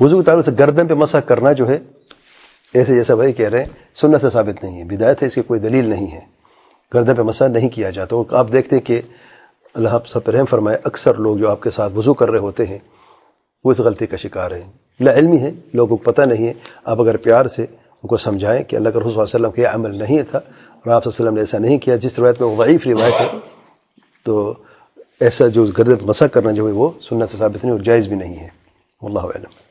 وضو کے تعلق سے گردن پہ مسح کرنا جو ہے، ایسے جیسا بھائی کہہ رہے ہیں، سنت سے ثابت نہیں ہے بدایت ہے، اس کی کوئی دلیل نہیں ہے۔ گردن پہ مسح نہیں کیا جاتا۔ اور آپ دیکھتے ہیں کہ اللہ آپ سب رحم فرمائے، اکثر لوگ جو آپ کے ساتھ وضو کر رہے ہوتے ہیں، وہ اس غلطی کا شکار ہیں۔ لا علمی ہے، لوگوں کو پتہ نہیں ہے۔ آپ اگر پیار سے ان کو سمجھائیں کہ اللہ کے رسول صلی اللہ علیہ وسلم کا یہ عمل نہیں تھا اور آپ صلی اللہ علیہ وسلم نے ایسا نہیں کیا، جس روایت میں ضعیف روایت ہے، تو ایسا جو گرد مسا کرنا جو ہے، وہ سنت سے ثابت نہیں اور جائز بھی نہیں ہے۔ اللہ علم